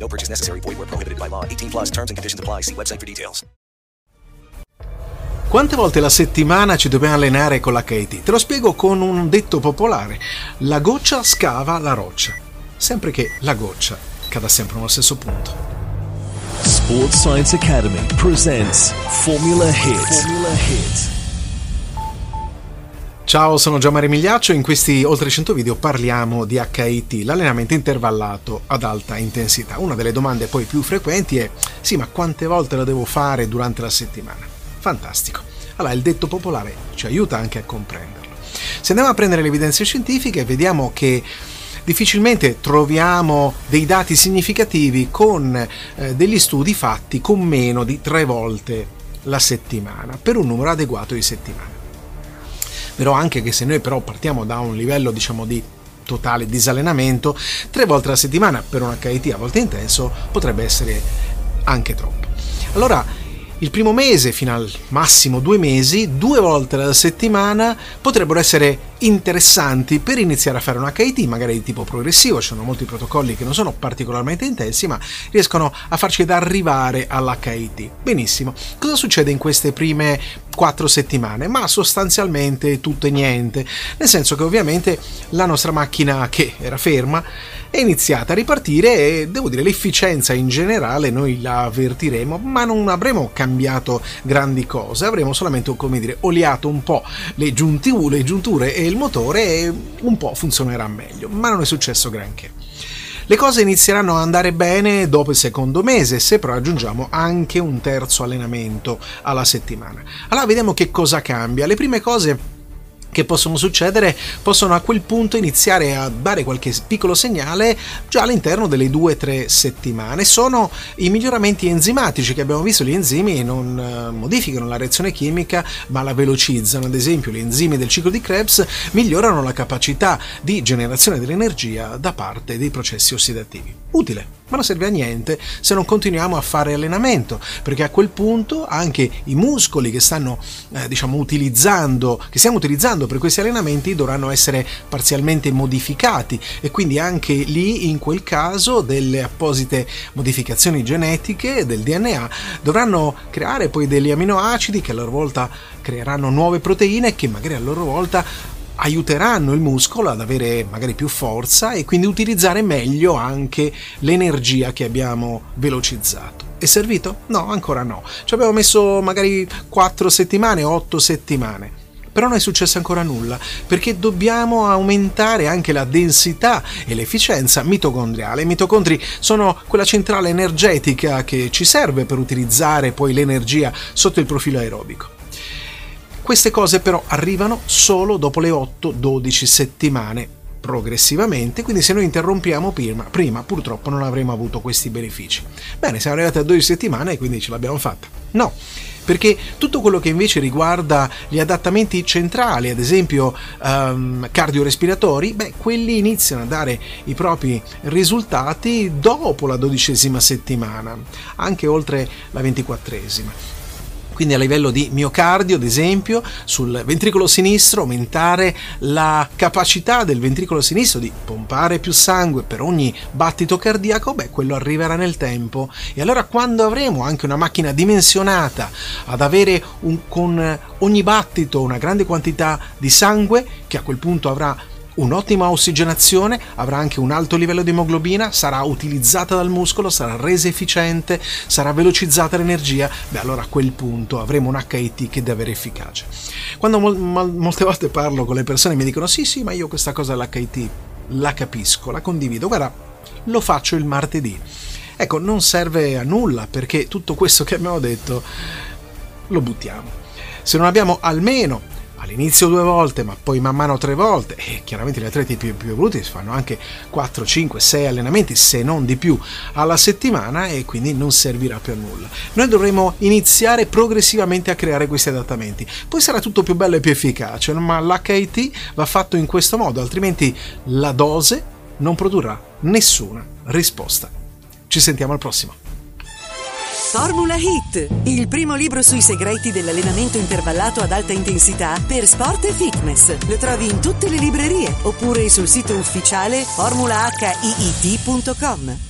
No purchase necessary. Void where prohibited by law. 18 plus terms and conditions apply. See website for details. Quante volte la settimana ci dobbiamo allenare con l'HIT? Te lo spiego con un detto popolare. La goccia scava la roccia. Sempre che la goccia cada sempre nello stesso punto. Sports Science Academy presents Formula Hit. Formula Hit. Ciao, sono Gianmario Migliaccio e in questi oltre 100 video parliamo di HIT, l'allenamento intervallato ad alta intensità. Una delle domande poi più frequenti è sì, ma quante volte lo devo fare durante la settimana? Fantastico. Allora, il detto popolare ci aiuta anche a comprenderlo. Se andiamo a prendere le evidenze scientifiche, vediamo che difficilmente troviamo dei dati significativi con eh, degli studi fatti con meno di tre volte la settimana, per un numero adeguato di settimane però anche che se noi però partiamo da un livello diciamo di totale disallenamento, tre volte alla settimana per un HIT a volte intenso potrebbe essere anche troppo. Allora il primo mese fino al massimo due mesi, due volte alla settimana, potrebbero essere interessanti per iniziare a fare un HIT, magari di tipo progressivo, ci sono molti protocolli che non sono particolarmente intensi, ma riescono a farci ad arrivare all'HIT. Benissimo. Cosa succede in queste prime quattro settimane? Ma sostanzialmente tutto e niente, nel senso che ovviamente la nostra macchina che era ferma è iniziata a ripartire e devo dire l'efficienza in generale noi la avvertiremo, ma non avremo cambiato grandi cose, avremo solamente come dire oliato un po' le giunture, le giunture e il motore un po' funzionerà meglio, ma non è successo granché. Le cose inizieranno ad andare bene dopo il secondo mese, se però aggiungiamo anche un terzo allenamento alla settimana. Allora vediamo che cosa cambia. Le prime cose che possono succedere possono a quel punto iniziare a dare qualche piccolo segnale già all'interno delle due o tre settimane. Sono i miglioramenti enzimatici che abbiamo visto, gli enzimi non eh, modificano la reazione chimica ma la velocizzano, ad esempio gli enzimi del ciclo di Krebs migliorano la capacità di generazione dell'energia da parte dei processi ossidativi. Utile, ma non serve a niente se non continuiamo a fare allenamento, perché a quel punto anche i muscoli che stanno eh, diciamo utilizzando, che stiamo utilizzando per questi allenamenti dovranno essere parzialmente modificati. E quindi anche lì in quel caso delle apposite modificazioni genetiche del DNA dovranno creare poi degli aminoacidi che a loro volta creeranno nuove proteine che magari a loro volta aiuteranno il muscolo ad avere magari più forza e quindi utilizzare meglio anche l'energia che abbiamo velocizzato. È servito? No, ancora no. Ci abbiamo messo magari 4 settimane, 8 settimane. Però non è successo ancora nulla, perché dobbiamo aumentare anche la densità e l'efficienza mitocondriale. I mitocondri sono quella centrale energetica che ci serve per utilizzare poi l'energia sotto il profilo aerobico. Queste cose però arrivano solo dopo le 8-12 settimane progressivamente, quindi se noi interrompiamo prima, prima purtroppo non avremo avuto questi benefici. Bene, siamo arrivati a 12 settimane e quindi ce l'abbiamo fatta. No, perché tutto quello che invece riguarda gli adattamenti centrali, ad esempio um, cardiorespiratori, beh, quelli iniziano a dare i propri risultati dopo la dodicesima settimana, anche oltre la ventiquattresima quindi a livello di miocardio, ad esempio, sul ventricolo sinistro aumentare la capacità del ventricolo sinistro di pompare più sangue per ogni battito cardiaco, beh, quello arriverà nel tempo. E allora quando avremo anche una macchina dimensionata ad avere un, con ogni battito una grande quantità di sangue, che a quel punto avrà un'ottima ossigenazione, avrà anche un alto livello di emoglobina, sarà utilizzata dal muscolo, sarà resa efficiente, sarà velocizzata l'energia, beh allora a quel punto avremo un HIT che è davvero efficace. Quando mol- mol- molte volte parlo con le persone mi dicono sì sì ma io questa cosa dell'HIT la capisco, la condivido, guarda lo faccio il martedì. Ecco, non serve a nulla perché tutto questo che abbiamo detto lo buttiamo. Se non abbiamo almeno all'inizio due volte, ma poi man mano tre volte, e chiaramente gli atleti più, più evoluti fanno anche 4, 5, 6 allenamenti, se non di più, alla settimana e quindi non servirà più a nulla. Noi dovremo iniziare progressivamente a creare questi adattamenti, poi sarà tutto più bello e più efficace, ma l'HIT va fatto in questo modo, altrimenti la dose non produrrà nessuna risposta. Ci sentiamo al prossimo. Formula Hit, il primo libro sui segreti dell'allenamento intervallato ad alta intensità per sport e fitness. Lo trovi in tutte le librerie oppure sul sito ufficiale formulahiit.com.